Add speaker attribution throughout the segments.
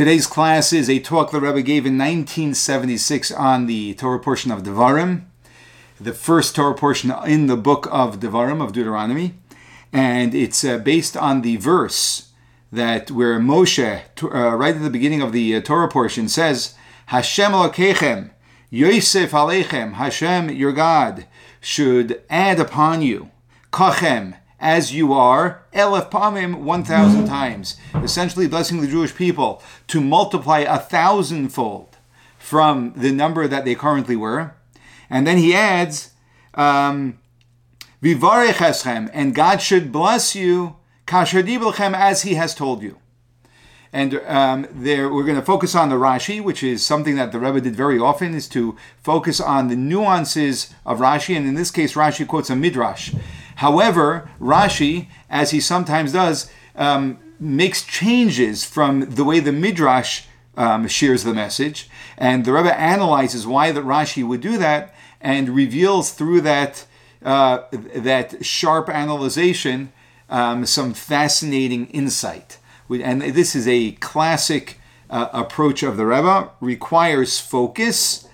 Speaker 1: Today's class is a talk the Rebbe gave in 1976 on the Torah portion of Devarim, the first Torah portion in the book of Devarim, of Deuteronomy. And it's uh, based on the verse that where Moshe, uh, right at the beginning of the uh, Torah portion, says, Hashem Elokechem, Yosef Aleichem, Hashem, your God, should add upon you, Kachem, as you are, Elef Pamim, 1,000 times. Essentially blessing the Jewish people to multiply a thousandfold from the number that they currently were. And then he adds, um, and God should bless you, Kasher as he has told you. And um, there, we're going to focus on the Rashi, which is something that the Rebbe did very often, is to focus on the nuances of Rashi. And in this case, Rashi quotes a midrash. However, Rashi, as he sometimes does, um, makes changes from the way the midrash um, shares the message, and the Rebbe analyzes why that Rashi would do that, and reveals through that uh, that sharp analyzation um, some fascinating insight and this is a classic uh, approach of the Rebbe, requires focus.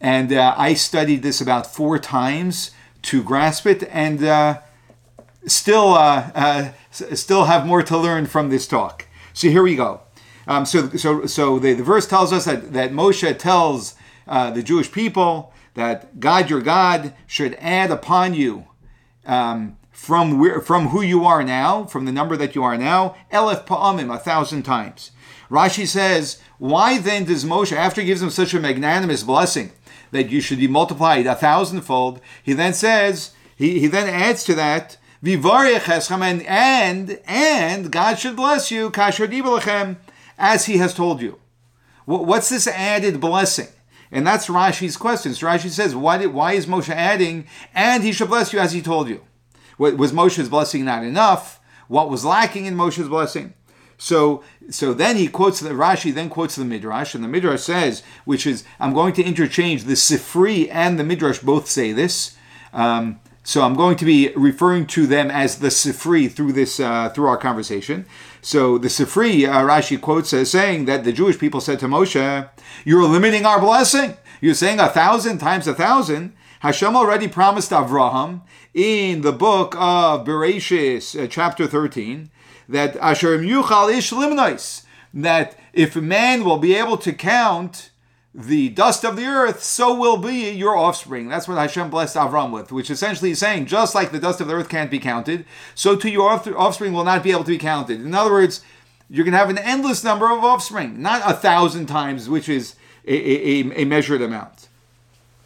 Speaker 1: And uh, I studied this about four times to grasp it, and uh, still, uh, uh, still have more to learn from this talk. So here we go. Um, so, so, so the, the verse tells us that, that Moshe tells uh, the Jewish people that God, your God, should add upon you um, from where, from who you are now, from the number that you are now, elef pa'amim, a thousand times. Rashi says, why then does Moshe, after he gives them such a magnanimous blessing that you should be multiplied a thousandfold, he then says, he, he then adds to that, and, and, and God should bless you, kasher as he has told you. What's this added blessing? And that's Rashi's question. So Rashi says, why, did, why is Moshe adding, and he should bless you as he told you? Was Moshe's blessing not enough? What was lacking in Moshe's blessing? So, so then he quotes the Rashi, then quotes the Midrash, and the Midrash says, which is, I'm going to interchange the Sifri and the Midrash both say this. Um, so I'm going to be referring to them as the Sifri through this uh, through our conversation. So the Sifri uh, Rashi quotes as saying that the Jewish people said to Moshe, "You're limiting our blessing. You're saying a thousand times a thousand. Hashem already promised Avraham in the book of Bereshis, uh, chapter 13, that Asher Yuchal Ish Limnois, that if a man will be able to count the dust of the earth, so will be your offspring. That's what Hashem blessed Avram with, which essentially is saying, just like the dust of the earth can't be counted, so to your offspring will not be able to be counted. In other words, you're going to have an endless number of offspring, not a thousand times, which is a, a, a measured amount.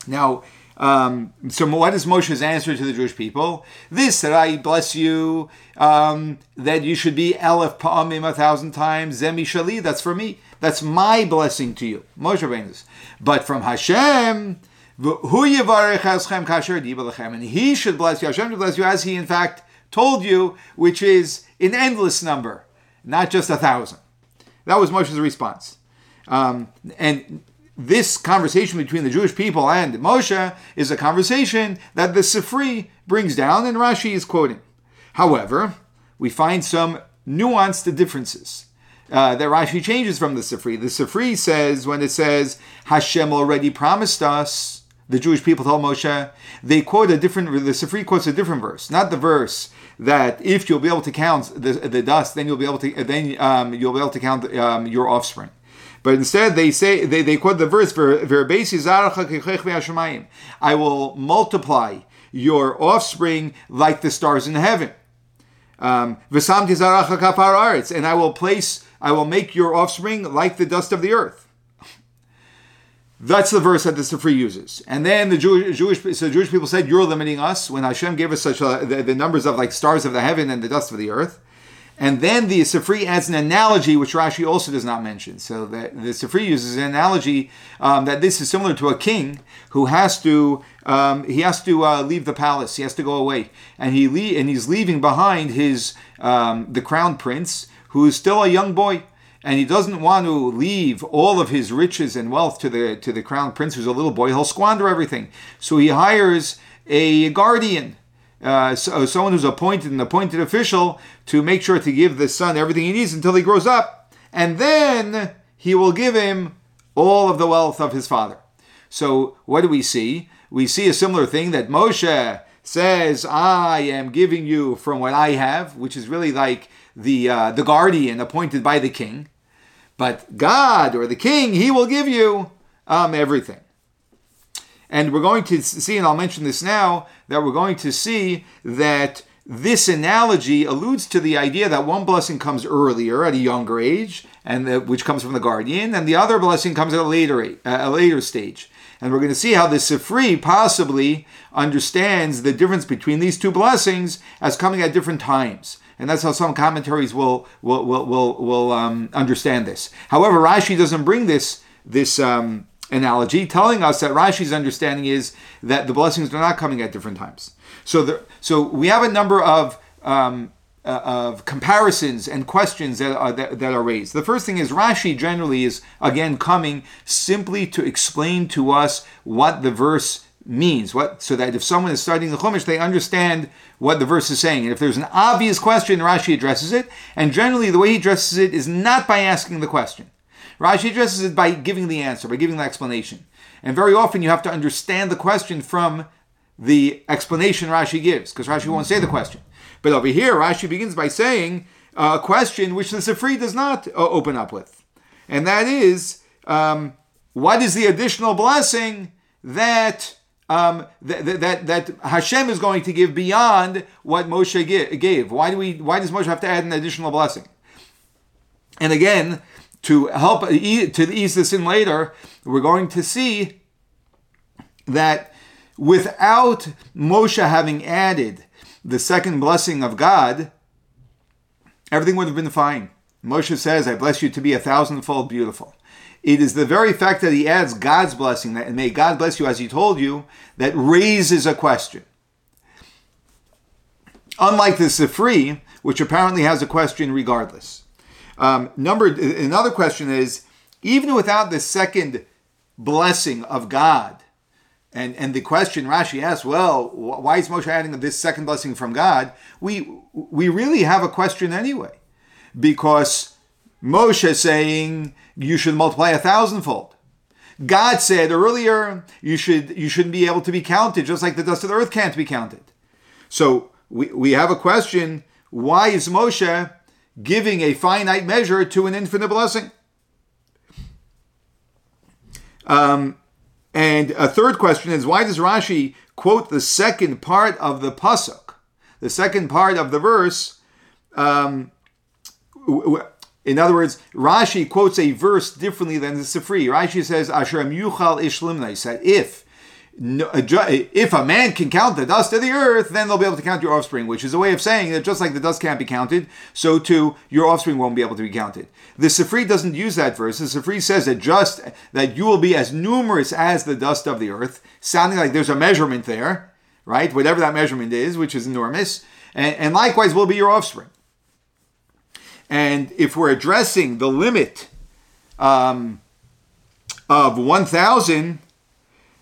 Speaker 1: Now, um, so what is Moshe's answer to the Jewish people? This, that I bless you, um, that you should be Elef Pa'amim a thousand times, Zemi Shali, that's for me. That's my blessing to you. Moshe Rabbeinu. But from Hashem, and he should bless you, Hashem should bless you as he in fact told you, which is an endless number, not just a thousand. That was Moshe's response. Um, and this conversation between the Jewish people and Moshe is a conversation that the Sifri brings down and Rashi is quoting. However, we find some nuanced differences uh, that Rashi changes from the Sifri. The Sifri says, when it says, Hashem already promised us, the Jewish people told Moshe, they quote a different, the Sifri quotes a different verse, not the verse that if you'll be able to count the, the dust, then you'll be able to, then um, you'll be able to count um, your offspring. But instead, they say they, they quote the verse I will multiply your offspring like the stars in heaven. Um, and I will place, I will make your offspring like the dust of the earth. That's the verse that the Sifri uses. And then the Jewish, Jewish, so Jewish people said, "You're limiting us." When Hashem gave us such a, the, the numbers of like stars of the heaven and the dust of the earth, and then the Sifri adds an analogy, which Rashi also does not mention. So the, the Sifri uses an analogy um, that this is similar to a king who has to um, he has to uh, leave the palace. He has to go away, and he le- and he's leaving behind his um, the crown prince, who is still a young boy, and he doesn't want to leave all of his riches and wealth to the to the crown prince, who's a little boy. He'll squander everything. So he hires a guardian uh, so, someone who's appointed, an appointed official, to make sure to give the son everything he needs until he grows up. And then he will give him all of the wealth of his father. So what do we see? We see a similar thing that Moshe says, "I am giving you from what I have," which is really like the uh, the guardian appointed by the king. But God or the king, he will give you um, everything. And we're going to see, and I'll mention this now, that we're going to see that this analogy alludes to the idea that one blessing comes earlier at a younger age, and the, which comes from the guardian, and the other blessing comes at a later a later stage. And we're going to see how the Sifri possibly understands the difference between these two blessings as coming at different times. And that's how some commentaries will will will will, will um, understand this. However, Rashi doesn't bring this this um, analogy, telling us that Rashi's understanding is that the blessings are not coming at different times. So, the, so we have a number of um, uh, of comparisons and questions that are, that, that, are raised. The first thing is Rashi generally is again coming simply to explain to us what the verse means, what so that if someone is studying the Chumash, they understand what the verse is saying. And if there's an obvious question, Rashi addresses it. And generally, the way he addresses it is not by asking the question. Rashi addresses it by giving the answer, by giving the explanation. And very often you have to understand the question from the explanation Rashi gives, because Rashi won't say the question. But over here, Rashi begins by saying a question which the Sifri does not uh, open up with. And that is, um, what is the additional blessing that um, that, that, that Hashem is going to give beyond what Moshe gave. Why do we? Why does Moshe have to add an additional blessing? And again, to help to ease this in later, we're going to see that without Moshe having added the second blessing of God, everything would have been fine. Moshe says, "I bless you to be a thousandfold beautiful." It is the very fact that he adds God's blessing, that may God bless you as he told you, that raises a question. Unlike the Sifri, which apparently has a question regardless. Um, number another question is even without the second blessing of God, and and the question Rashi asks, well, why is Moshe adding this second blessing from God? We we really have a question anyway, because Moshe is saying you should multiply a thousandfold. God said earlier you should you shouldn't be able to be counted, just like the dust of the earth can't be counted. So we, we have a question: Why is Moshe giving a finite measure to an infinite blessing? Um, and a third question is: Why does Rashi quote the second part of the pasuk, the second part of the verse? Um, in other words, Rashi quotes a verse differently than the Sifri. Rashi says, "Asher yuchal ishlimna." He said, "If if a man can count the dust of the earth, then they'll be able to count your offspring." Which is a way of saying that just like the dust can't be counted, so too your offspring won't be able to be counted. The Sifri doesn't use that verse. The Sifri says that just that you will be as numerous as the dust of the earth, sounding like there's a measurement there, right? Whatever that measurement is, which is enormous, and, and likewise will be your offspring. And if we're addressing the limit um, of 1,000,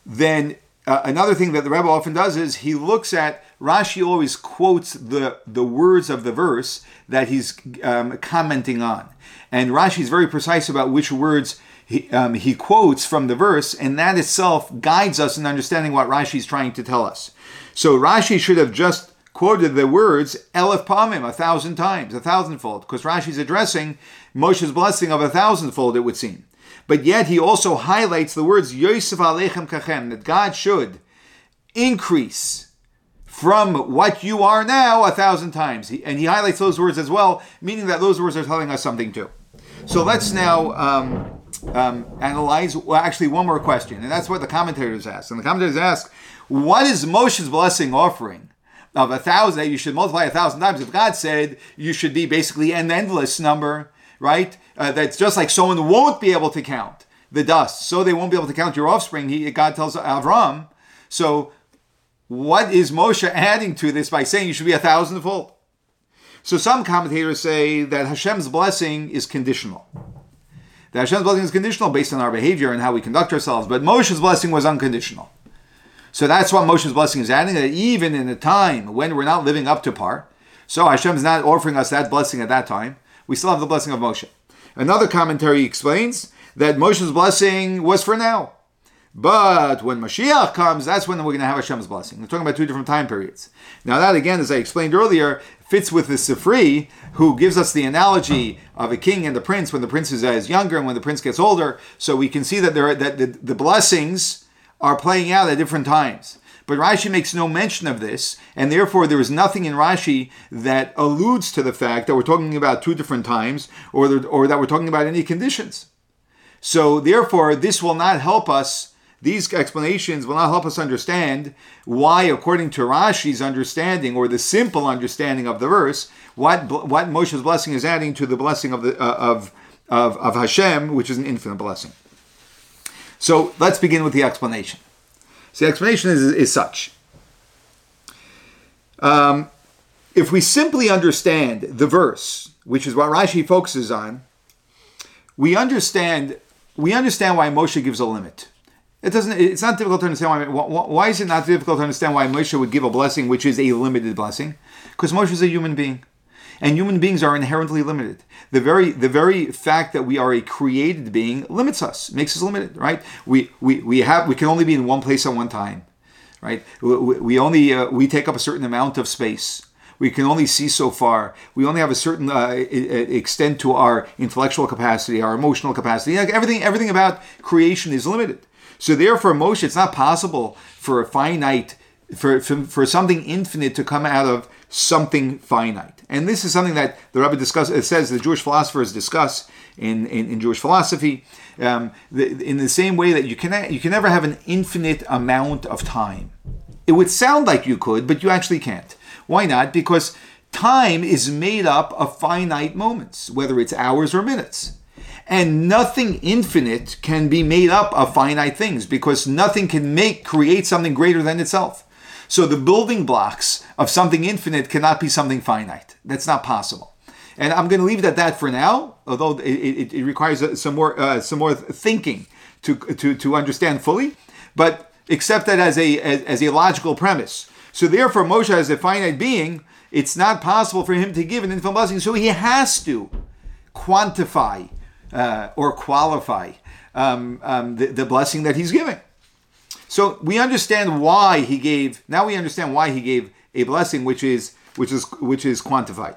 Speaker 1: then uh, another thing that the Rebbe often does is he looks at Rashi always quotes the the words of the verse that he's um, commenting on, and Rashi is very precise about which words he, um, he quotes from the verse, and that itself guides us in understanding what Rashi is trying to tell us. So Rashi should have just quoted the words elef pamim a thousand times, a thousandfold, because Rashi's addressing Moshe's blessing of a thousandfold, it would seem. But yet he also highlights the words Yosef Alechem Kachem, that God should increase from what you are now a thousand times. And he highlights those words as well, meaning that those words are telling us something too. So let's now um, um, analyze, well, actually, one more question, and that's what the commentators ask. And the commentators ask, what is Moshe's blessing offering? Of a thousand, you should multiply a thousand times. If God said you should be basically an endless number, right? Uh, that's just like someone won't be able to count the dust, so they won't be able to count your offspring. He, God tells Avram. So, what is Moshe adding to this by saying you should be a thousandfold? So, some commentators say that Hashem's blessing is conditional. That Hashem's blessing is conditional based on our behavior and how we conduct ourselves, but Moshe's blessing was unconditional. So that's what Moshe's blessing is adding, that even in a time when we're not living up to par, so Hashem's not offering us that blessing at that time, we still have the blessing of Moshe. Another commentary explains that Moshe's blessing was for now. But when Mashiach comes, that's when we're going to have Hashem's blessing. We're talking about two different time periods. Now, that again, as I explained earlier, fits with the Sifri, who gives us the analogy of a king and the prince when the prince is, is younger and when the prince gets older. So we can see that there are, that the, the blessings are playing out at different times. But Rashi makes no mention of this, and therefore there is nothing in Rashi that alludes to the fact that we're talking about two different times or, or that we're talking about any conditions. So therefore, this will not help us these explanations will not help us understand why, according to Rashi's understanding or the simple understanding of the verse, what what Moshe's blessing is adding to the blessing of the uh, of, of of Hashem, which is an infinite blessing. So let's begin with the explanation. So the explanation is, is such. Um, if we simply understand the verse, which is what Rashi focuses on, we understand we understand why Moshe gives a limit. It doesn't. It's not difficult to understand why. Why is it not difficult to understand why Moshe would give a blessing which is a limited blessing? Because Moshe is a human being, and human beings are inherently limited. The very the very fact that we are a created being limits us, makes us limited. Right? We we we have we can only be in one place at one time. Right? We, we only uh, we take up a certain amount of space. We can only see so far. We only have a certain uh, extent to our intellectual capacity, our emotional capacity. Everything everything about creation is limited. So therefore, Moshe, it's not possible for a finite, for, for, for something infinite to come out of something finite. And this is something that the Rebbe discuss, it says the Jewish philosophers discuss in, in, in Jewish philosophy, um, the, in the same way that you can, you can never have an infinite amount of time. It would sound like you could, but you actually can't. Why not? Because time is made up of finite moments, whether it's hours or minutes. And nothing infinite can be made up of finite things because nothing can make, create something greater than itself. So the building blocks of something infinite cannot be something finite. That's not possible. And I'm going to leave it at that for now, although it, it, it requires some more uh, some more thinking to, to, to understand fully. But accept that as a as, as a logical premise. So therefore, Moshe as a finite being, it's not possible for him to give an infinite blessing. So he has to quantify uh, or qualify um, um, the, the blessing that he's giving. So we understand why he gave. Now we understand why he gave a blessing which is which is which is quantified.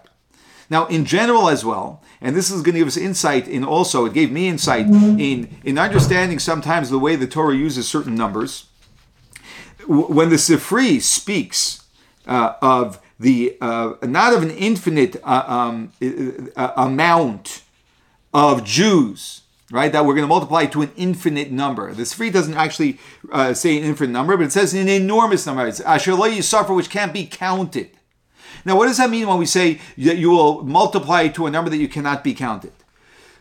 Speaker 1: Now, in general as well, and this is going to give us insight in also. It gave me insight in in understanding sometimes the way the Torah uses certain numbers. When the Sifri speaks uh, of the uh, not of an infinite uh, um, uh, amount of Jews, right? That we're going to multiply to an infinite number. The Sifri doesn't actually uh, say an infinite number, but it says an enormous number. It's Asher suffer, which can't be counted. Now, what does that mean when we say that you will multiply to a number that you cannot be counted?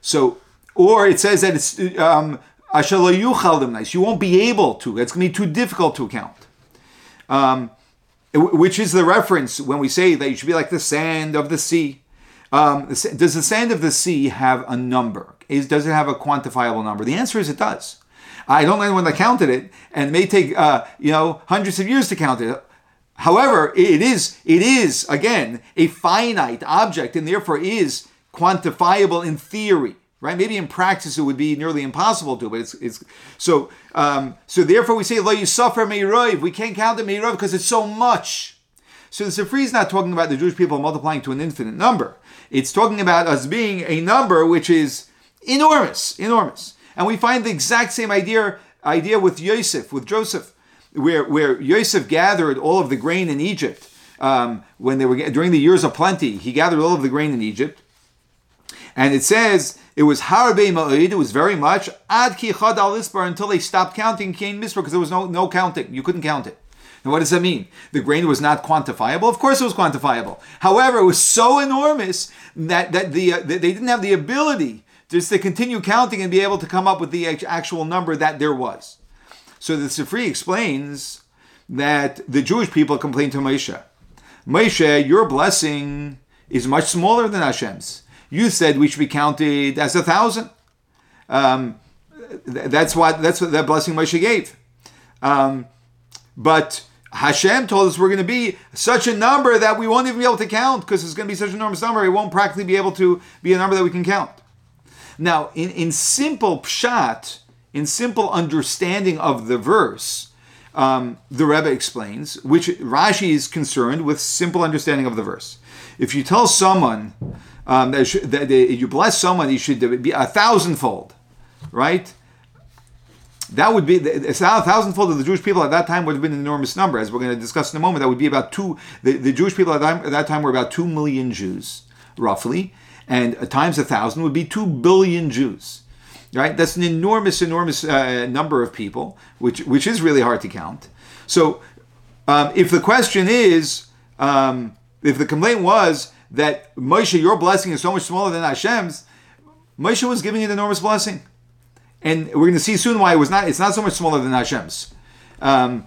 Speaker 1: So, or it says that it's um, you won't be able to. It's going to be too difficult to count. Um, which is the reference when we say that you should be like the sand of the sea. Um, does the sand of the sea have a number? Is, does it have a quantifiable number? The answer is it does. I don't know anyone that counted it, and it may take uh, you know hundreds of years to count it. However, it is it is again a finite object, and therefore is quantifiable in theory. Right? Maybe in practice it would be nearly impossible to, but it's it's so um, so therefore we say lo suffer meiroiv. We can't count the meiroiv because it's so much. So the Sifri is not talking about the Jewish people multiplying to an infinite number. It's talking about us being a number which is enormous, enormous. And we find the exact same idea idea with Yosef, with Joseph, where where Yosef gathered all of the grain in Egypt um, when they were during the years of plenty. He gathered all of the grain in Egypt, and it says it was harbe ma'id. It was very much ad ki chad al until they stopped counting Cain Misper because there was no no counting. You couldn't count it. And what does that mean? The grain was not quantifiable? Of course it was quantifiable. However, it was so enormous that, that, the, uh, they didn't have the ability just to continue counting and be able to come up with the actual number that there was. So the Sifri explains that the Jewish people complained to Moshe, Moshe, your blessing is much smaller than Hashem's. You said we should be counted as a thousand. Um, that's what that's what that blessing Moshe gave. Um, but Hashem told us we're going to be such a number that we won't even be able to count because it's going to be such an enormous number. It won't practically be able to be a number that we can count. Now, in, in simple pshat, in simple understanding of the verse, um, the Rebbe explains, which Rashi is concerned with simple understanding of the verse. If you tell someone um, that, should, that, you bless someone, you should be a thousandfold, right? That would be a thousandfold of the Jewish people at that time would have been an enormous number, as we're going to discuss in a moment. That would be about two. The, the Jewish people at that, time, at that time were about two million Jews, roughly, and times a thousand would be two billion Jews right? That's an enormous, enormous uh, number of people, which which is really hard to count. So, um, if the question is, um, if the complaint was that Moshe, your blessing is so much smaller than Hashem's, Moshe was giving an enormous blessing, and we're going to see soon why it was not. It's not so much smaller than Hashem's. Um,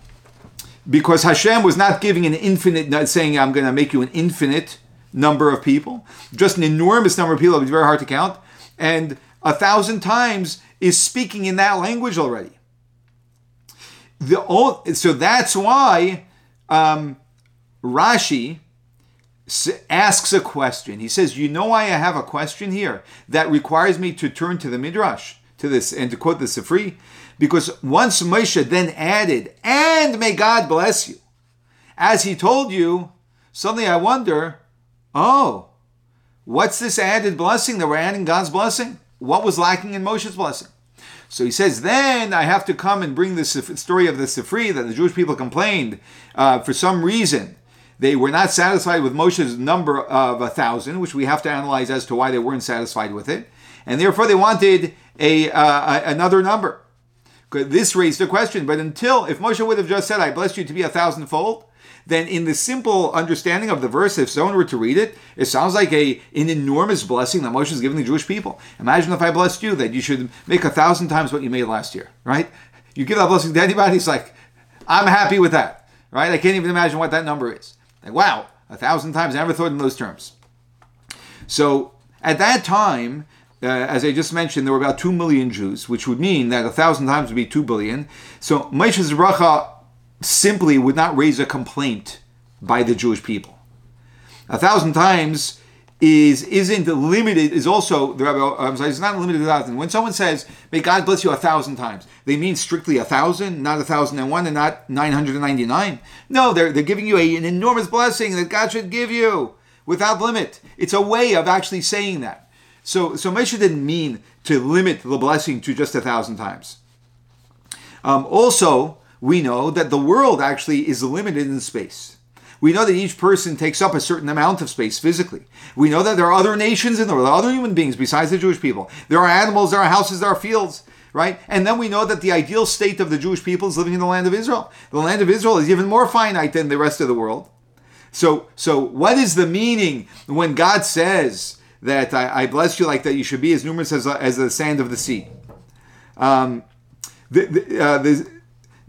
Speaker 1: because Hashem was not giving an infinite, not saying I'm going to make you an infinite number of people, just an enormous number of people. It was very hard to count, and a thousand times is speaking in that language already. The so that's why um, Rashi asks a question. He says, "You know why I have a question here that requires me to turn to the midrash to this and to quote the Sifri, because once Moshe then added, and may God bless you, as he told you, suddenly I wonder, oh, what's this added blessing that we're adding God's blessing? What was lacking in Moshe's blessing? So he says, then I have to come and bring the story of the Sifri that the Jewish people complained uh, for some reason. They were not satisfied with Moshe's number of a thousand, which we have to analyze as to why they weren't satisfied with it, and therefore they wanted a uh, another number. This raised a question. But until, if Moshe would have just said, "I bless you to be a thousandfold," then in the simple understanding of the verse, if someone were to read it, it sounds like a an enormous blessing that Moshe is giving the Jewish people. Imagine if I blessed you that you should make a thousand times what you made last year, right? You give that blessing to anybody, it's like, I'm happy with that, right? I can't even imagine what that number is. Like, wow, a thousand times. I never thought in those terms. So at that time, uh, as I just mentioned, there were about two million Jews, which would mean that a thousand times would be two billion. So Moshe's bracha simply would not raise a complaint by the Jewish people. A thousand times is isn't limited is also the Rebbe I'm sorry, it's not limited to a thousand. When someone says, "May God bless you a thousand times," they mean strictly a thousand, not a thousand and one, and not nine hundred and ninety nine. No, they're they're giving you a, an enormous blessing that God should give you without limit. It's a way of actually saying that. So so Moshe didn't mean to limit the blessing to just a thousand times. Um, also, we know that the world actually is limited in space. We know that each person takes up a certain amount of space physically. We know that there are other nations in the world, other human beings besides the Jewish people. There are animals, there are houses, there are fields, right? And then we know that the ideal state of the Jewish people is living in the land of Israel. The land of Israel is even more finite than the rest of the world. So, so what is the meaning when God says that I, I bless you like that you should be as numerous as, as the sand of the sea? Um, the, the, uh, the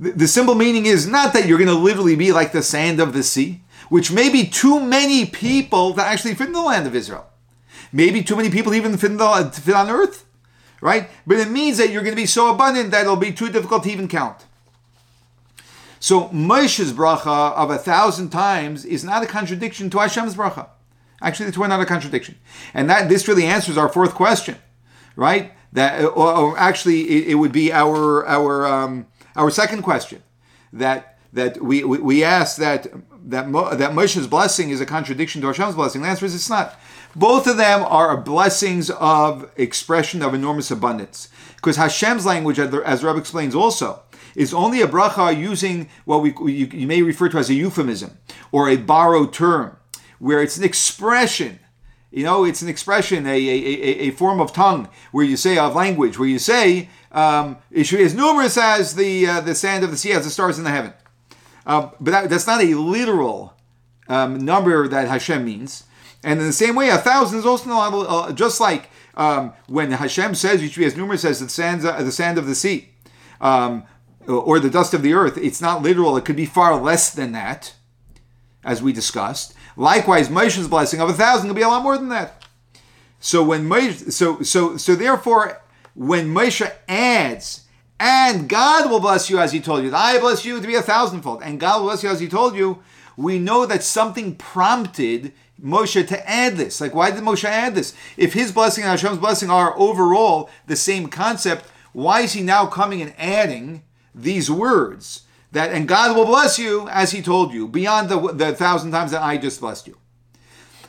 Speaker 1: the simple meaning is not that you're going to literally be like the sand of the sea, which may be too many people that actually fit in the land of Israel. Maybe too many people even fit, the, fit on earth, right? But it means that you're going to be so abundant that it'll be too difficult to even count. So Moshe's bracha of a thousand times is not a contradiction to Hashem's bracha. Actually, it's not a contradiction, and that this really answers our fourth question, right? That, or, or actually, it, it, would be our our um, our second question that that we, we, we ask that that Mo, that Moshe's blessing is a contradiction to Hashem's blessing. The answer is it's not. Both of them are blessings of expression of enormous abundance. Because Hashem's language, as Reb explains also, is only a bracha using what we you, you may refer to as a euphemism or a borrowed term, where it's an expression you know, it's an expression, a, a, a, form of tongue where you say of language, where you say um, it should be as numerous as the uh, the sand of the sea, as the stars in the heaven. Uh, but that, that's not a literal um, number that Hashem means. And in the same way, a thousand is also not, uh, just like um, when Hashem says you should be as numerous as the sand, uh, the sand of the sea, um, or the dust of the earth. It's not literal. It could be far less than that, as we discussed. Likewise, Moshe's blessing of a thousand could be a lot more than that. So when Moshe, so so so therefore, when Moshe adds, and God will bless you as He told you, I bless you to be a thousandfold, and God will bless you as He told you, we know that something prompted Moshe to add this? Like, why did Moshe add this? If his blessing and Hashem's blessing are overall the same concept, why is he now coming and adding these words? That and God will bless you as He told you beyond the the thousand times that I just blessed you.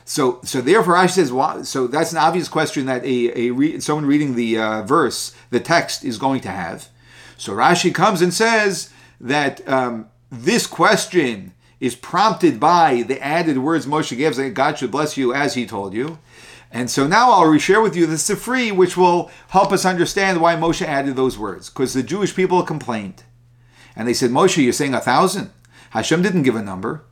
Speaker 1: So, so therefore, Rashi says, well, so that's an obvious question that a, a re, someone reading the uh, verse, the text, is going to have. So Rashi comes and says that um, this question is prompted by the added words Moshe gives that God should bless you as He told you. And so now I'll reshare with you the Sifri, which will help us understand why Moshe added those words. Because the Jewish people complained. And they said, Moshe, you're saying a thousand. Hashem didn't give a number.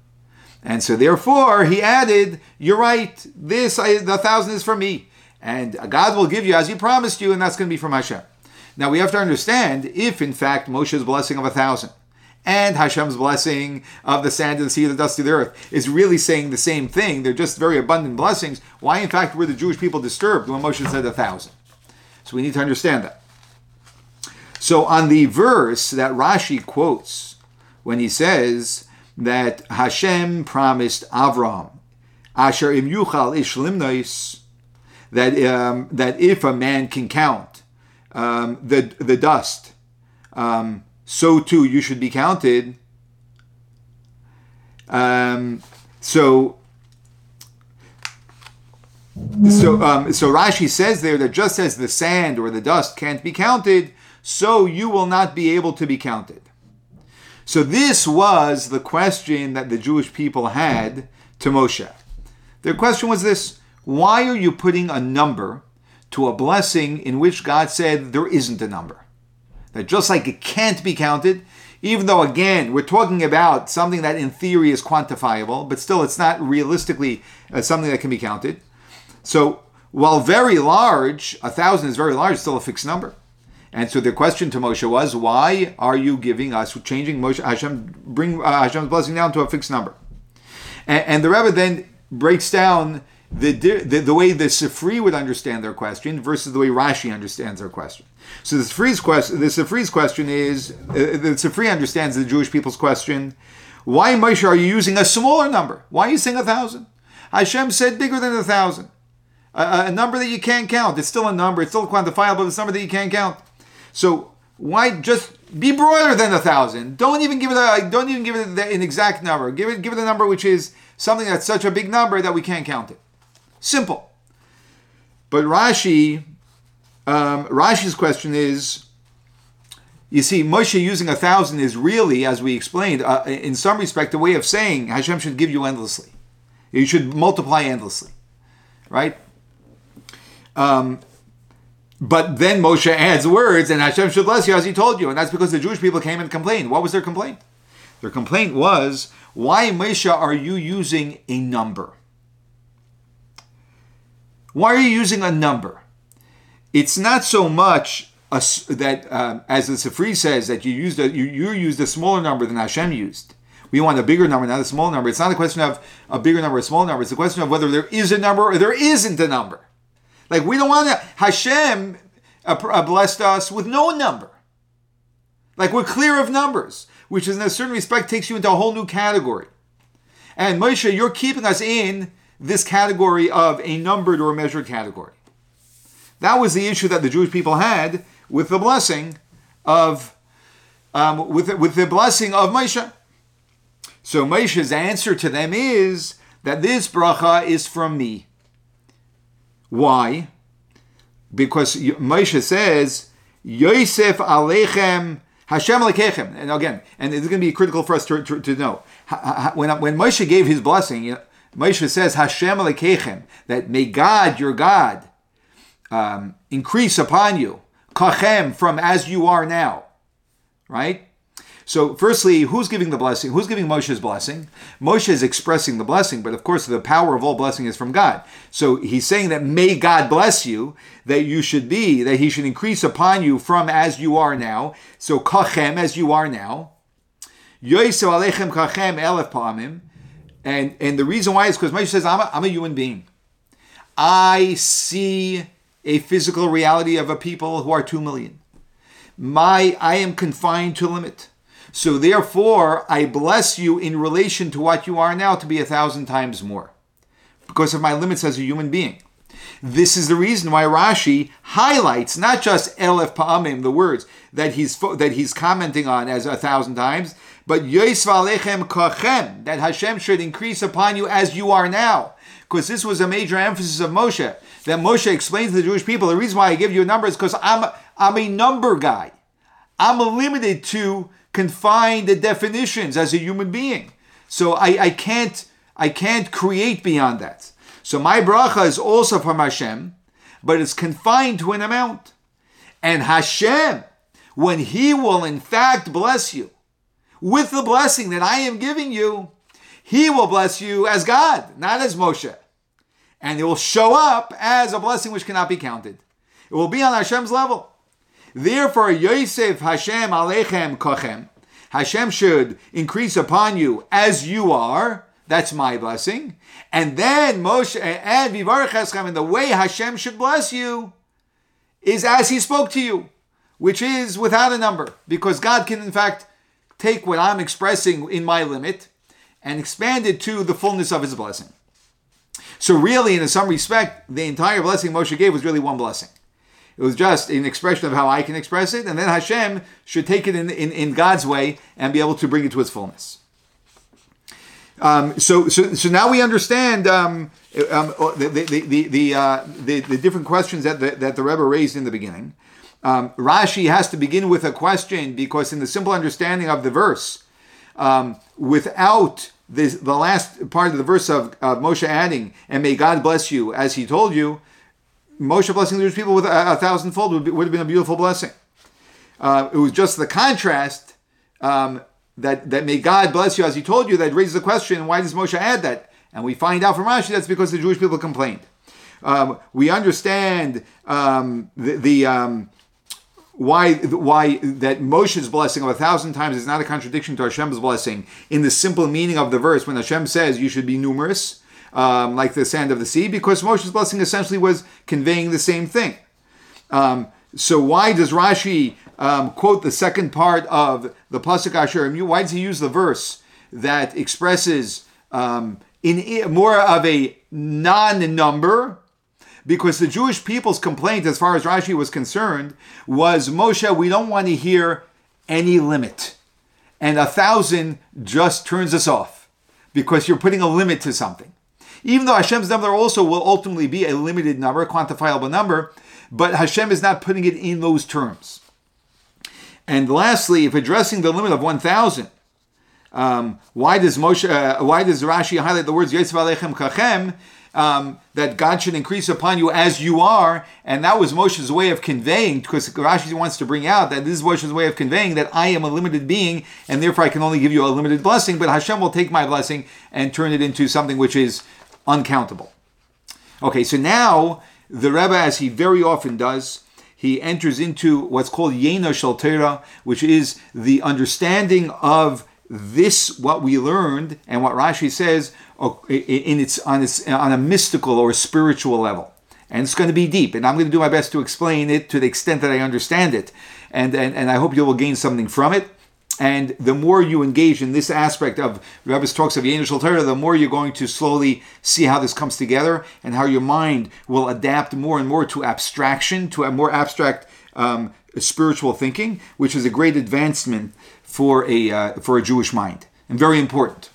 Speaker 1: And so therefore he added, You're right, this I, the thousand is for me. And God will give you as he promised you, and that's going to be from Hashem. Now we have to understand if in fact Moshe's blessing of a thousand and Hashem's blessing of the sand of the sea, the dust of the earth is really saying the same thing. They're just very abundant blessings. Why in fact were the Jewish people disturbed when Moshe said a thousand? So we need to understand that. So on the verse that Rashi quotes when he says, that Hashem promised Avram, Asher im yuchal ish limnois, that um, that if a man can count um, the the dust, um, so too you should be counted. Um, so. So, um, so Rashi says there that just as the sand or the dust can't be counted, so you will not be able to be counted. So this was the question that the Jewish people had to Moshe. Their question was this Why are you putting a number to a blessing in which God said there isn't a number? That just like it can't be counted, even though again we're talking about something that in theory is quantifiable, but still it's not realistically uh, something that can be counted. So while very large, a thousand is very large, still a fixed number. And so the question to Moshe was, why are you giving us, changing Moshe, Hashem, bring uh, Hashem's blessing down to a fixed number? And, and the Rebbe then breaks down the, the, the way the Sifri would understand their question versus the way Rashi understands their question. So the Sifri's question, the Sifri's question is, uh, the Sifri understands the Jewish people's question, why Moshe are you using a smaller number? Why are you saying a thousand? Hashem said bigger than a thousand. A, a number that you can't count. It's still a number. It's still quantifiable. But it's a number that you can't count. So why just be broader than a thousand? Don't even give it a don't even give it an exact number. Give it give it a number which is something that's such a big number that we can't count it. Simple. But Rashi, um, Rashi's question is, you see, Moshe using a thousand is really, as we explained, uh, in some respect, a way of saying Hashem should give you endlessly. You should multiply endlessly, right? Um, but then Moshe adds words, and Hashem should bless you as he told you. And that's because the Jewish people came and complained. What was their complaint? Their complaint was, why, Moshe, are you using a number? Why are you using a number? It's not so much a, that, uh, as the Sifri says, that you used a, you, you used a smaller number than Hashem used. We want a bigger number, not a small number. It's not a question of a bigger number, or a small number. It's a question of whether there is a number or there isn't a number. Like we don't want to. Hashem uh, uh, blessed us with no number. Like we're clear of numbers, which in a certain respect takes you into a whole new category. And Moshe, you're keeping us in this category of a numbered or measured category. That was the issue that the Jewish people had with the blessing of um, with with the blessing of Moshe. So Moshe's answer to them is that this bracha is from me. Why? Because Moshe says, Yosef Alechem Hashem Elokechem. And again, and it's going to be critical for us to, to, to know. When, when Moshe gave his blessing, Moshe says, Hashem Elokechem, that may God, your God, um, increase upon you. Kachem, from as you are now. Right? So, firstly, who's giving the blessing? Who's giving Moshe's blessing? Moshe is expressing the blessing, but of course, the power of all blessing is from God. So, he's saying that may God bless you, that you should be, that he should increase upon you from as you are now. So, kachem, as you are now. Alechem kachem elef pa'amim. And, and the reason why is because Moshe says, I'm a, I'm a human being. I see a physical reality of a people who are two million. My, I am confined to limit. So therefore, I bless you in relation to what you are now to be a thousand times more. because of my limits as a human being. This is the reason why Rashi highlights not just Elef Pa'amim, the words that he's that he's commenting on as a thousand times, but Yosef Alechem Kochem, that Hashem should increase upon you as you are now. Because this was a major emphasis of Moshe. That Moshe explains to the Jewish people the reason why I give you a number is because I'm I'm a number guy. I'm limited to confined the definitions as a human being. So I, I can't I can't create beyond that. So my bracha is also from Hashem, but it's confined to an amount. And Hashem, when He will in fact bless you, with the blessing that I am giving you, he will bless you as God, not as Moshe. And it will show up as a blessing which cannot be counted. It will be on Hashem's level. Therefore, Yosef Hashem Alechem Kochem, Hashem should increase upon you as you are. That's my blessing. And then Moshe and Vivarech Eschem, and the way Hashem should bless you is as He spoke to you, which is without a number, because God can in fact take what I'm expressing in my limit and expand it to the fullness of his blessing. So, really, in some respect, the entire blessing Moshe gave was really one blessing. It was just an expression of how I can express it, and then Hashem should take it in, in, in God's way and be able to bring it to its fullness. Um, so, so, so now we understand um, um, the, the, the, the, uh, the, the, different questions that the, that the Rebbe raised in the beginning. Um, Rashi has to begin with a question because, in the simple understanding of the verse, um, without this, the last part of the verse of, of Moshe adding, and may God bless you as he told you, Moshe blessing the Jewish people with a, a thousandfold would, be, would have been a beautiful blessing. Uh, it was just the contrast um, that, that may God bless you as he told you that raises the question, why does Moshe add that? And we find out from Rashi that's because the Jewish people complained. Um, we understand um, the, the um, why why that Moshe's blessing of a thousand times is not a contradiction to Hashem's blessing in the simple meaning of the verse when Hashem says you should be numerous um, like the sand of the sea because Moshe's blessing essentially was conveying the same thing. Um, so why does Rashi um, quote the second part of the pasuk Asher? Why does he use the verse that expresses um, in more of a non-number because the Jewish people's complaint, as far as Rashi was concerned, was Moshe, we don't want to hear any limit. And a thousand just turns us off because you're putting a limit to something. Even though Hashem's number also will ultimately be a limited number, a quantifiable number, but Hashem is not putting it in those terms. And lastly, if addressing the limit of 1,000, um, why does Moshe? Uh, why does Rashi highlight the words Yetzav Kachem? um, that God should increase upon you as you are. And that was Moshe's way of conveying, because Rashi wants to bring out that this is Moshe's way of conveying that I am a limited being, and therefore I can only give you a limited blessing, but Hashem will take my blessing and turn it into something which is uncountable. Okay, so now the Rebbe, as he very often does, he enters into what's called Yena Shal which is the understanding of this, what we learned, and what Rashi says in its on its on a mystical or spiritual level. And it's going to be deep and i'm going to do my best to explain it to the extent that i understand it. And and, and i hope you will gain something from it and the more you engage in this aspect of Rebbe's talks of Yenish Torah, the more you're going to slowly see how this comes together and how your mind will adapt more and more to abstraction, to a more abstract um, spiritual thinking, which is a great advancement for a uh, for a Jewish mind and very important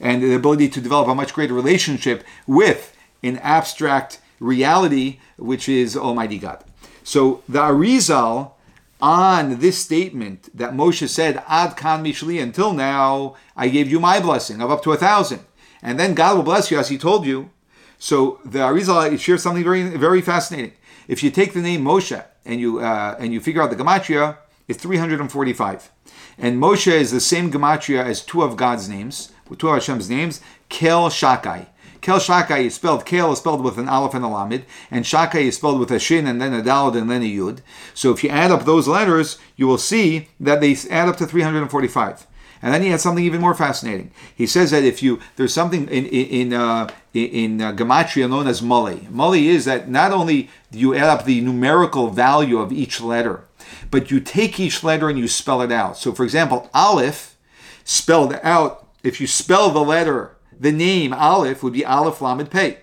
Speaker 1: and the ability to develop a much greater relationship with an abstract reality, which is Almighty God. So the Arizal on this statement that Moshe said, Ad Kan Mishli, until now, I gave you my blessing of up to a thousand. And then God will bless you as he told you. So the Arizal shares something very, very fascinating. If you take the name Moshe and you uh, and you figure out the gematria, it's 345. And Moshe is the same gematria as two of God's names two of Hashem's names, Kel Shakai. Kel Shakai is spelled, Kel is spelled with an Aleph and a Lamed, and Shakai is spelled with a Shin and then a Daled and then a Yud. So if you add up those letters, you will see that they add up to 345. And then he had something even more fascinating. He says that if you there's something in in uh, in uh, gematria known as mali. Mali is that not only do you add up the numerical value of each letter, but you take each letter and you spell it out. So, for example, Aleph spelled out if you spell the letter, the name Aleph would be Aleph Lamed Pei.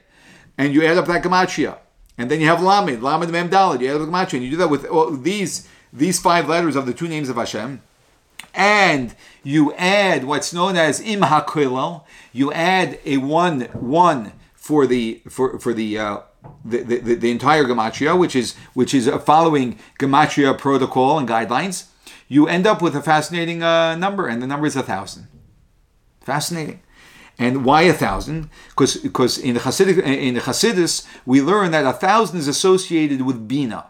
Speaker 1: and you add up that gematria, and then you have Lamed, Lamed Mem Daled. You add up gematria, and you do that with all these these five letters of the two names of Hashem, and you add what's known as Im HaKoilel. You add a one one for the for for the. Uh, the, the, the entire gematria, which is which is following gematria protocol and guidelines, you end up with a fascinating uh, number, and the number is a thousand. Fascinating. And why a thousand? Because because in the Hasidic, in the Hasidus we learn that a thousand is associated with bina.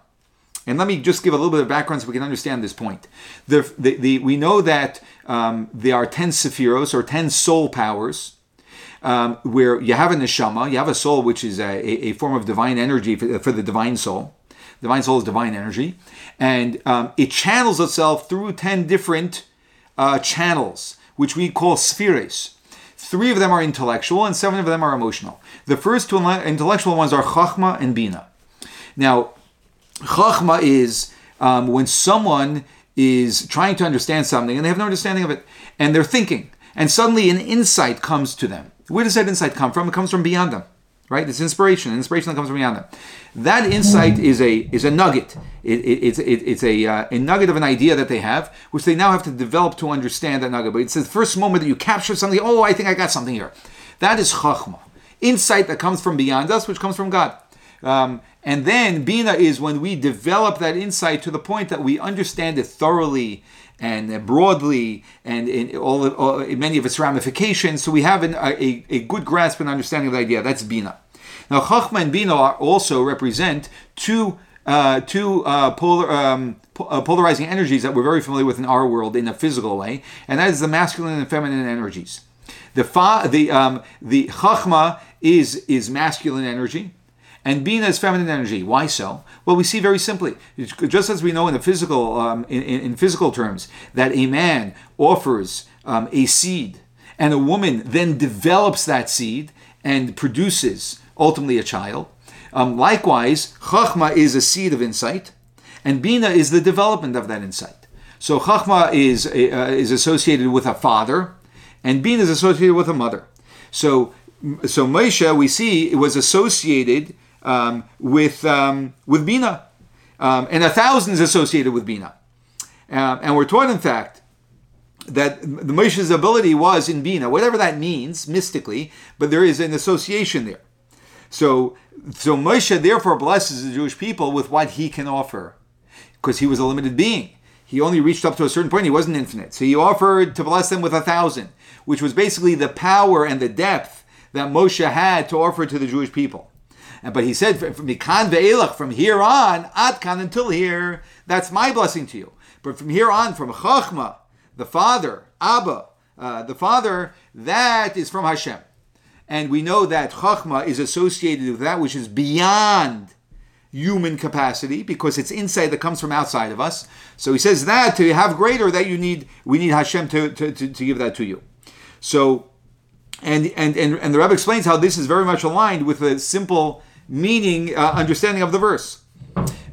Speaker 1: And let me just give a little bit of background so we can understand this point. The, the, the we know that um, there are ten sephiros or ten soul powers, um, where you have a neshama, you have a soul which is a, a, a form of divine energy for, for, the divine soul. Divine soul is divine energy, and um, it channels itself through ten different uh, channels, which we call spheres. Three of them are intellectual and seven of them are emotional. The first two intellectual ones are Chachma and Bina. Now, Chachma is um, when someone is trying to understand something and they have no understanding of it and they're thinking and suddenly an insight comes to them. Where does that insight come from? It comes from beyond them right? It's inspiration, inspiration that comes from them. That insight is a is a nugget. It, it, it's it, it's a uh, a nugget of an idea that they have, which they now have to develop to understand that nugget. But it's the first moment that you capture something. Oh, I think I got something here. That is chachma, insight that comes from beyond us, which comes from God. Um, and then bina is when we develop that insight to the point that we understand it thoroughly and broadly and in all, all in many of its ramifications. So we have an, a, a good grasp and understanding of the idea. That's Bina. Now, Chachma and Bina also represent two uh, two uh, polar, um, uh, polarizing energies that we're very familiar with in our world in a physical way, and that is the masculine and feminine energies. The fa- the um, the Chachma is is masculine energy, and Bina is feminine energy. Why so? Well, we see very simply, just as we know in the physical, um, in, in, physical terms, that a man offers um, a seed, and a woman then develops that seed and produces ultimately a child. Um, likewise, Chachma is a seed of insight, and Bina is the development of that insight. So Chachma is uh, is associated with a father, and Bina is associated with a mother. So so Moshe, we see, was associated um, with um, with bina, um, and a thousand is associated with bina. Um, and we're taught, in fact, that the Moshe's ability was in bina, whatever that means mystically, but there is an association there. So, so Moshe therefore blesses the Jewish people with what he can offer, because he was a limited being. He only reached up to a certain point. He wasn't infinite. So he offered to bless them with a thousand, which was basically the power and the depth that Moshe had to offer to the Jewish people. But he said, from Mikan ve'elach, from here on, ad kan until here, that's my blessing to you. But from here on, from Chachma, the father, Abba, uh, the father, that is from Hashem. And we know that Chachma is associated with that which is beyond human capacity because it's insight that comes from outside of us. So he says that to have greater, that you need, we need Hashem to, to, to, to give that to you. So, and, and, and, and the Rebbe explains how this is very much aligned with the simple meaning, uh, understanding of the verse.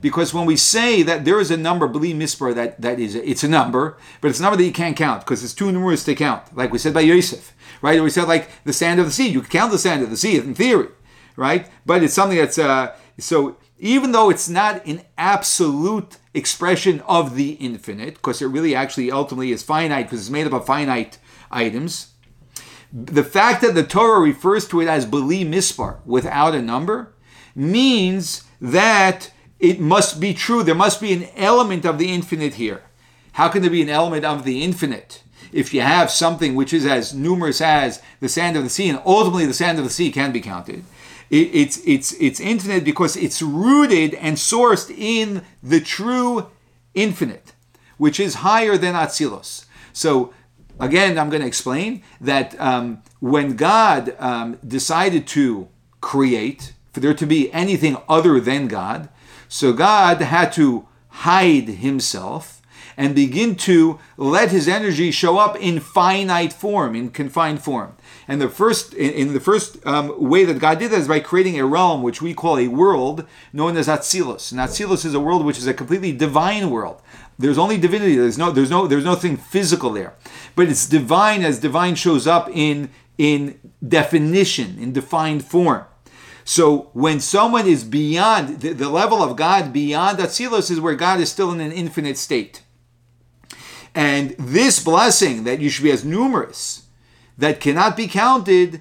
Speaker 1: Because when we say that there is a number, beli mispar, that, that is, it's a number, but it's a number that you can't count because it's too numerous to count. Like we said by Yosef, right? Or we said like the sand of the sea. You can count the sand of the sea in theory, right? But it's something that's, uh, so even though it's not an absolute expression of the infinite, because it really actually ultimately is finite because it's made up of finite items, the fact that the Torah refers to it as beli mispar without a number means that it must be true. There must be an element of the infinite here. How can there be an element of the infinite if you have something which is as numerous as the sand of the sea, and ultimately the sand of the sea can be counted? It, it's it's it's infinite because it's rooted and sourced in the true infinite, which is higher than Atzilos. So again, I'm going to explain that um, when God um, decided to create, for there to be anything other than God. So God had to hide himself and begin to let his energy show up in finite form, in confined form. And the first, in the first um, way that God did that is by creating a realm which we call a world known as Atzilus. And Atzilus is a world which is a completely divine world. There's only divinity. There's no, there's no, there's nothing physical there, but it's divine as divine shows up in in definition, in defined form. So when someone is beyond the, the level of God, beyond Atzilus, is where God is still in an infinite state. And this blessing that you should be as numerous, that cannot be counted,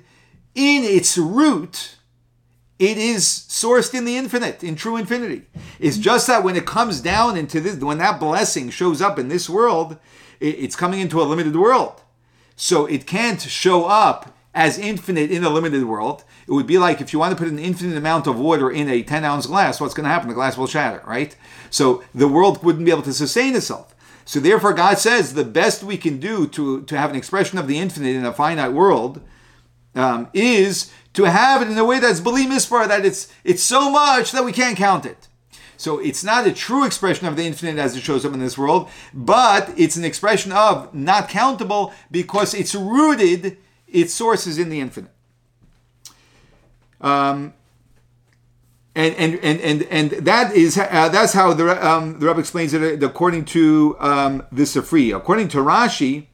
Speaker 1: in its root, it is sourced in the infinite, in true infinity. It's just that when it comes down into this, when that blessing shows up in this world, it's coming into a limited world. So it can't show up as infinite in a limited world. It would be like if you want to put an infinite amount of water in a 10 ounce glass, what's going to happen? The glass will shatter, right? So the world wouldn't be able to sustain itself. So therefore, God says the best we can do to, to have an expression of the infinite in a finite world um, is to have it in a way that's beli mispar, that it's it's so much that we can't count it. So it's not a true expression of the infinite as it shows up in this world, but it's an expression of not countable because it's rooted, its source is in the infinite. Um, and and and and and that is uh, that's how the um, the Rebbe explains it according to um, the Sifri. According to Rashi,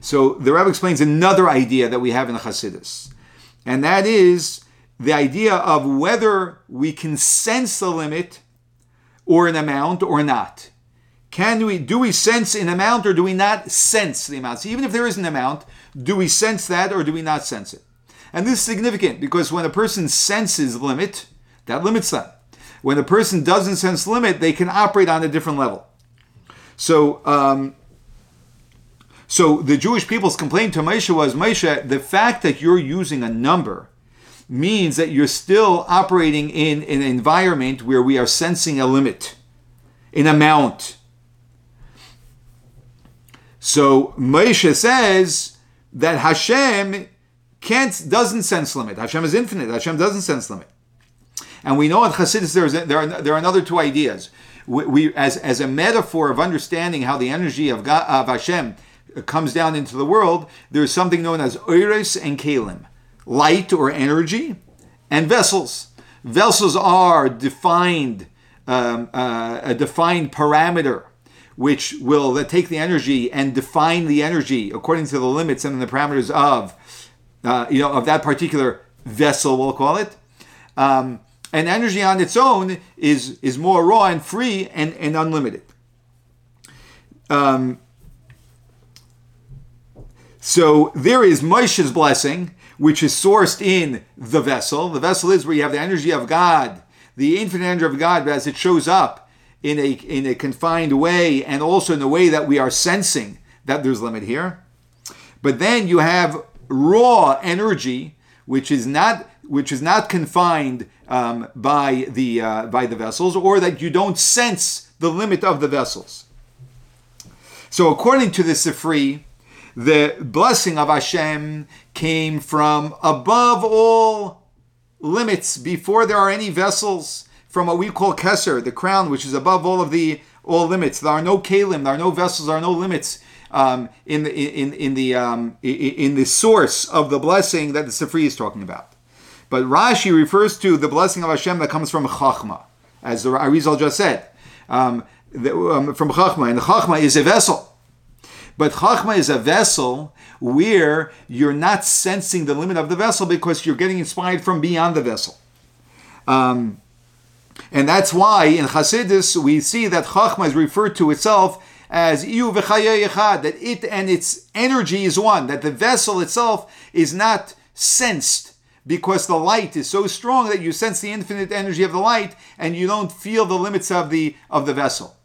Speaker 1: so the Rebbe explains another idea that we have in the Hasidus, and that is the idea of whether we can sense a limit or an amount or not. Can we do we sense an amount or do we not sense the amount? So even if there is an amount, do we sense that or do we not sense it? And this is significant because when a person senses limit, that limits them. When a person doesn't sense limit, they can operate on a different level. So, um, so the Jewish people's complaint to Moshe was, Moshe, the fact that you're using a number means that you're still operating in an environment where we are sensing a limit, an amount. So Moshe says that Hashem can't doesn't sense limit. Hashem is infinite. Hashem doesn't sense limit. And we know at Chassidus there, are, there are another two ideas. We, we, as, as a metaphor of understanding how the energy of, God, of Hashem comes down into the world, there's something known as Oiris and Kalim, light or energy, and vessels. Vessels are defined, um, uh, a defined parameter which will take the energy and define the energy according to the limits and the parameters of uh, you know, of that particular vessel, we'll call it. Um, and energy on its own is is more raw and free and, and unlimited. Um, so there is Moshe's blessing, which is sourced in the vessel. The vessel is where you have the energy of God, the infinite energy of God, as it shows up in a in a confined way, and also in a way that we are sensing that there's limit here. But then you have raw energy, which is not which is not confined um, by the uh, by the vessels, or that you don't sense the limit of the vessels. So, according to the Sifri, the blessing of Hashem came from above all limits, before there are any vessels, from what we call Kesser, the crown, which is above all of the all limits. There are no kalim, there are no vessels, there are no limits um, in the in in the um, in the source of the blessing that the Sifri is talking about. But Rashi refers to the blessing of Hashem that comes from Chachma, as the Arizal just said, um, the, um, from Chachma, and the Chachma is a vessel. But Chachma is a vessel where you're not sensing the limit of the vessel because you're getting inspired from beyond the vessel. Um, and that's why in Hasidus we see that Chachma is referred to itself as echad, that it and its energy is one, that the vessel itself is not sensed because the light is so strong that you sense the infinite energy of the light and you don't feel the limits of the of the vessel.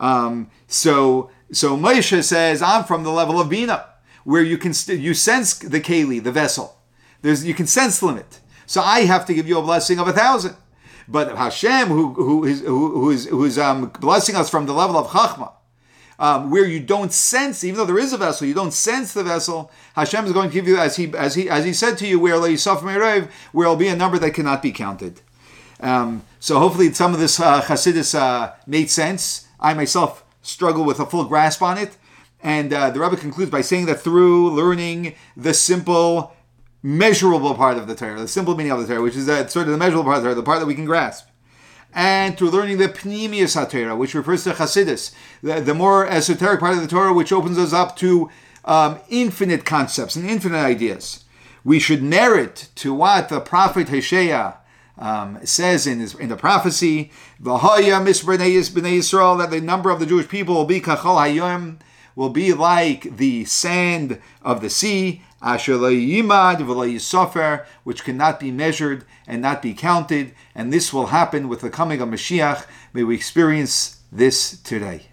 Speaker 1: Um, so so Moshe says, I'm from the level of Bina, where you can st- you sense the keli, the vessel. There's you can sense the limit. So I have to give you a blessing of a thousand. But Hashem, who who is who, who is who's um, blessing us from the level of Chachma, um, where you don't sense, even though there is a vessel, you don't sense the vessel. Hashem is going to give you, as he as he as he said to you, where where will be a number that cannot be counted. Um, so hopefully, some of this uh, Chassidus uh, made sense. I myself struggle with a full grasp on it. And uh, the Rebbe concludes by saying that through learning the simple measurable part of the Torah, the simple meaning of the Torah, which is that sort of the measurable part of the Torah, the part that we can grasp. And through learning the Pnimius HaTorah, which refers to Chassidus, the, the, more esoteric part of the Torah, which opens us up to um, infinite concepts and infinite ideas. we should merit to what the prophet Hosea um, says in, in the prophecy, "V'haya misbrenei b'nei Yisrael," that the number of the Jewish people will be kachol hayom, will be like the sand of the sea, asher which cannot be measured and not be counted, and this will happen with the coming of Mashiach. May we experience this today.